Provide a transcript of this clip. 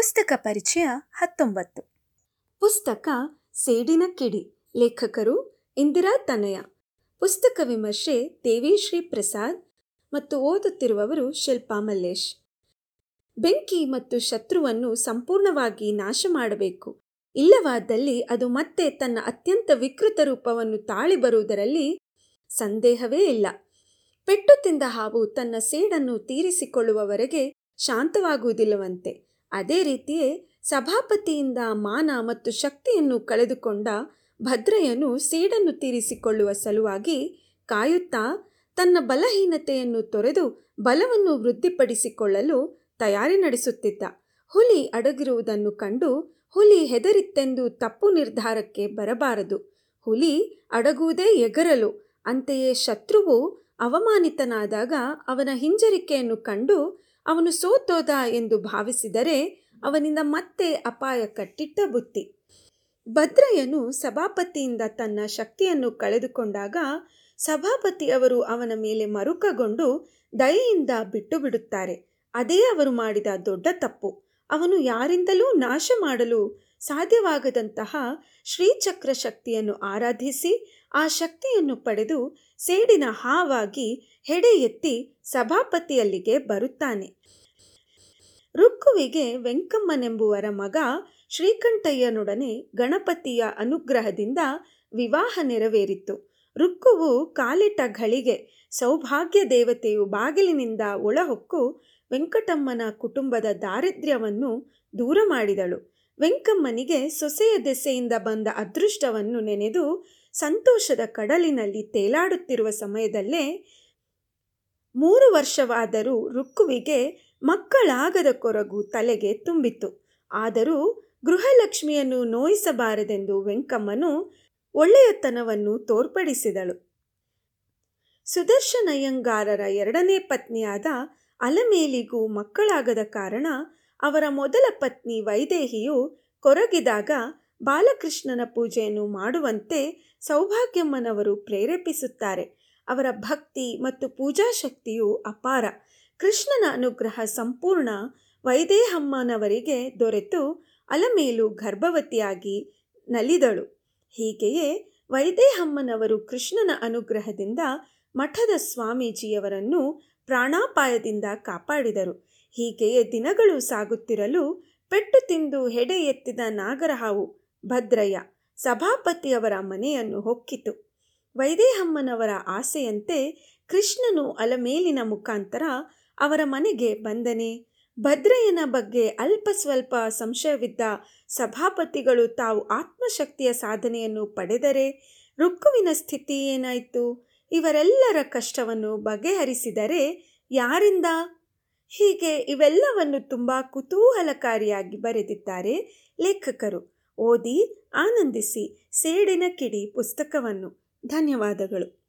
ಪುಸ್ತಕ ಪರಿಚಯ ಹತ್ತೊಂಬತ್ತು. ಪುಸ್ತಕ ಸೇಡಿನ ಕಿಡಿ, ಲೇಖಕರು ಇಂದಿರಾ ತನಯ. ಪುಸ್ತಕ ವಿಮರ್ಶೆ ದೇವಿಶ್ರೀ ಪ್ರಸಾದ್ ಮತ್ತು ಓದುತ್ತಿರುವವರು ಶಿಲ್ಪಾ ಮಲ್ಲೇಶ್. ಬೆಂಕಿ ಮತ್ತು ಶತ್ರುವನ್ನು ಸಂಪೂರ್ಣವಾಗಿ ನಾಶ ಮಾಡಬೇಕು. ಇಲ್ಲವಾದಲ್ಲಿ ಅದು ಮತ್ತೆ ತನ್ನ ಅತ್ಯಂತ ವಿಕೃತ ರೂಪವನ್ನು ತಾಳಿ ಬರುವುದರಲ್ಲಿ ಸಂದೇಹವೇ ಇಲ್ಲ. ಪೆಟ್ಟು ತಿಂದ ಹಾವು ತನ್ನ ಸೇಡನ್ನು ತೀರಿಸಿಕೊಳ್ಳುವವರೆಗೆ ಶಾಂತವಾಗುವುದಿಲ್ಲವಂತೆ. ಅದೇ ರೀತಿಯೇ ಸಭಾಪತಿಯಿಂದ ಮಾನ ಮತ್ತು ಶಕ್ತಿಯನ್ನು ಕಳೆದುಕೊಂಡ ಭದ್ರಯ್ಯನು ಸೇಡನ್ನು ತೀರಿಸಿಕೊಳ್ಳುವ ಸಲುವಾಗಿ ಕಾಯುತ್ತಾ ತನ್ನ ಬಲಹೀನತೆಯನ್ನು ತೊರೆದು ಬಲವನ್ನು ವೃದ್ಧಿಪಡಿಸಿಕೊಳ್ಳಲು ತಯಾರಿ ನಡೆಸುತ್ತಿದ್ದ. ಹುಲಿ ಅಡಗಿರುವುದನ್ನು ಕಂಡು ಹುಲಿ ಹೆದರಿತ್ತೆಂದು ತಪ್ಪು ನಿರ್ಧಾರಕ್ಕೆ ಬರಬಾರದು. ಹುಲಿ ಅಡಗುವುದೇ ಎಗರಲು. ಅಂತೆಯೇ ಶತ್ರುವು ಅವಮಾನಿತನಾದಾಗ ಅವನ ಹಿಂಜರಿಕೆಯನ್ನು ಕಂಡು ಅವನು ಸೋತೋದ ಎಂದು ಭಾವಿಸಿದರೆ ಅವನಿಂದ ಮತ್ತೆ ಅಪಾಯ ಕಟ್ಟಿಟ್ಟ ಬುತ್ತಿ. ಭದ್ರಯ್ಯನು ಸಭಾಪತಿಯಿಂದ ತನ್ನ ಶಕ್ತಿಯನ್ನು ಕಳೆದುಕೊಂಡಾಗ ಸಭಾಪತಿ ಅವರು ಅವನ ಮೇಲೆ ಮರುಕಗೊಂಡು ದಯೆಯಿಂದ ಬಿಟ್ಟು ಬಿಡುತ್ತಾರೆ ಅದೇ ಅವರು ಮಾಡಿದ ದೊಡ್ಡ ತಪ್ಪು. ಅವನು ಯಾರಿಂದಲೂ ನಾಶ ಮಾಡಲು ಸಾಧ್ಯವಾಗದಂತಹ ಶ್ರೀಚಕ್ರ ಶಕ್ತಿಯನ್ನು ಆರಾಧಿಸಿ ಆ ಶಕ್ತಿಯನ್ನು ಪಡೆದು ಸೇಡಿನ ಹಾವಾಗಿ ಹೆಡೆ ಎತ್ತಿ ಸಭಾಪತಿಯಲ್ಲಿಗೆ ಬರುತ್ತಾನೆ. ರುಕ್ಕುವಿಗೆ ವೆಂಕಮ್ಮನೆಂಬುವರ ಮಗ ಶ್ರೀಕಂಠಯ್ಯನೊಡನೆ ಗಣಪತಿಯ ಅನುಗ್ರಹದಿಂದ ವಿವಾಹ ನೆರವೇರಿತು. ರುಕ್ಕುವು ಕಾಲಿಟ ಘಳಿಗೆ, ಸೌಭಾಗ್ಯ ದೇವತೆಯು ಬಾಗಿಲಿನಿಂದ ಒಳಹೊಕ್ಕು ವೆಂಕಟಮ್ಮನ ಕುಟುಂಬದ ದಾರಿದ್ರ್ಯವನ್ನು ದೂರ ಮಾಡಿದಳು ವೆಂಕಮ್ಮನಿಗೆ ಸೊಸೆಯ ದೆಸೆಯಿಂದ ಬಂದ ಅದೃಷ್ಟವನ್ನು ನೆನೆದು ಸಂತೋಷದ ಕಡಲಿನಲ್ಲಿ ತೇಲಾಡುತ್ತಿರುವ ಸಮಯದಲ್ಲೇ ಮೂರು ವರ್ಷವಾದರೂ ರುಕ್ಕುವಿಗೆ ಮಕ್ಕಳಾಗದ ಕೊರಗು ತಲೆಗೆ ತುಂಬಿತು ಆದರೂ ಗೃಹಲಕ್ಷ್ಮಿಯನ್ನು ನೋಯಿಸಬಾರದೆಂದು ವೆಂಕಮ್ಮನು ಒಳ್ಳೆಯತನವನ್ನು ತೋರ್ಪಡಿಸಿದಳು. ಸುದರ್ಶನಯ್ಯಂಗಾರರ ಎರಡನೇ ಪತ್ನಿಯಾದ ಅಲಮೇಲಿಗೂ ಮಕ್ಕಳಾಗದ ಕಾರಣ ಅವರ ಮೊದಲ ಪತ್ನಿ ವೈದೇಹಿಯು ಕೊರಗಿದಾಗ ಬಾಲಕೃಷ್ಣನ ಪೂಜೆಯನ್ನು ಮಾಡುವಂತೆ ಸೌಭಾಗ್ಯಮ್ಮನವರು ಪ್ರೇರೇಪಿಸುತ್ತಾರೆ. ಅವರ ಭಕ್ತಿ ಮತ್ತು ಪೂಜಾ ಶಕ್ತಿಯು ಅಪಾರ. ಕೃಷ್ಣನ ಅನುಗ್ರಹ ಸಂಪೂರ್ಣ ವೈದೇಹಮ್ಮನವರಿಗೆ ದೊರೆತು ಅಲಮೇಲು ಗರ್ಭವತಿಯಾಗಿ ನಲಿದಳು. ಹೀಗೆಯೇ ವೈದೇಹಮ್ಮನವರು ಕೃಷ್ಣನ ಅನುಗ್ರಹದಿಂದ ಮಠದ ಸ್ವಾಮೀಜಿಯವರನ್ನು ಪ್ರಾಣಾಪಾಯದಿಂದ ಕಾಪಾಡಿದರು. ಹೀಗೆಯೇ ದಿನಗಳು ಸಾಗುತ್ತಿರಲು ಪೆಟ್ಟು ತಿಂದು ಹೆಡೆ ಎತ್ತಿದ ನಾಗರಹಾವು ಭದ್ರಯ್ಯ ಸಭಾಪತಿಯವರ ಮನೆಯನ್ನು ಹೊಕ್ಕಿತು. ವೈದೇಹಮ್ಮನವರ ಆಸೆಯಂತೆ ಕೃಷ್ಣನು ಅಲಮೇಲಿನ ಮುಖಾಂತರ ಅವರ ಮನೆಗೆ ಬಂದನೆ. ಭದ್ರಯ್ಯನ ಬಗ್ಗೆ ಅಲ್ಪ ಸ್ವಲ್ಪ ಸಂಶಯವಿದ್ದ ಸಭಾಪತಿಗಳು ತಾವು ಆತ್ಮಶಕ್ತಿಯ ಸಾಧನೆಯನ್ನು ಪಡೆದರೆ ರುಕ್ಕುವಿನ ಸ್ಥಿತಿ ಏನಾಯಿತು? ಇವರೆಲ್ಲರ ಕಷ್ಟವನ್ನು ಬಗೆಹರಿಸಿದರೆ ಯಾರಿಂದ? ಹೀಗೆ ಇವೆಲ್ಲವನ್ನು ತುಂಬ ಕುತೂಹಲಕಾರಿಯಾಗಿ ಬರೆದಿದ್ದಾರೆ ಲೇಖಕರು. ಓದಿ ಆನಂದಿಸಿ ಸೇಡಿನ ಕಿಡಿ ಪುಸ್ತಕವನ್ನು. ಧನ್ಯವಾದಗಳು.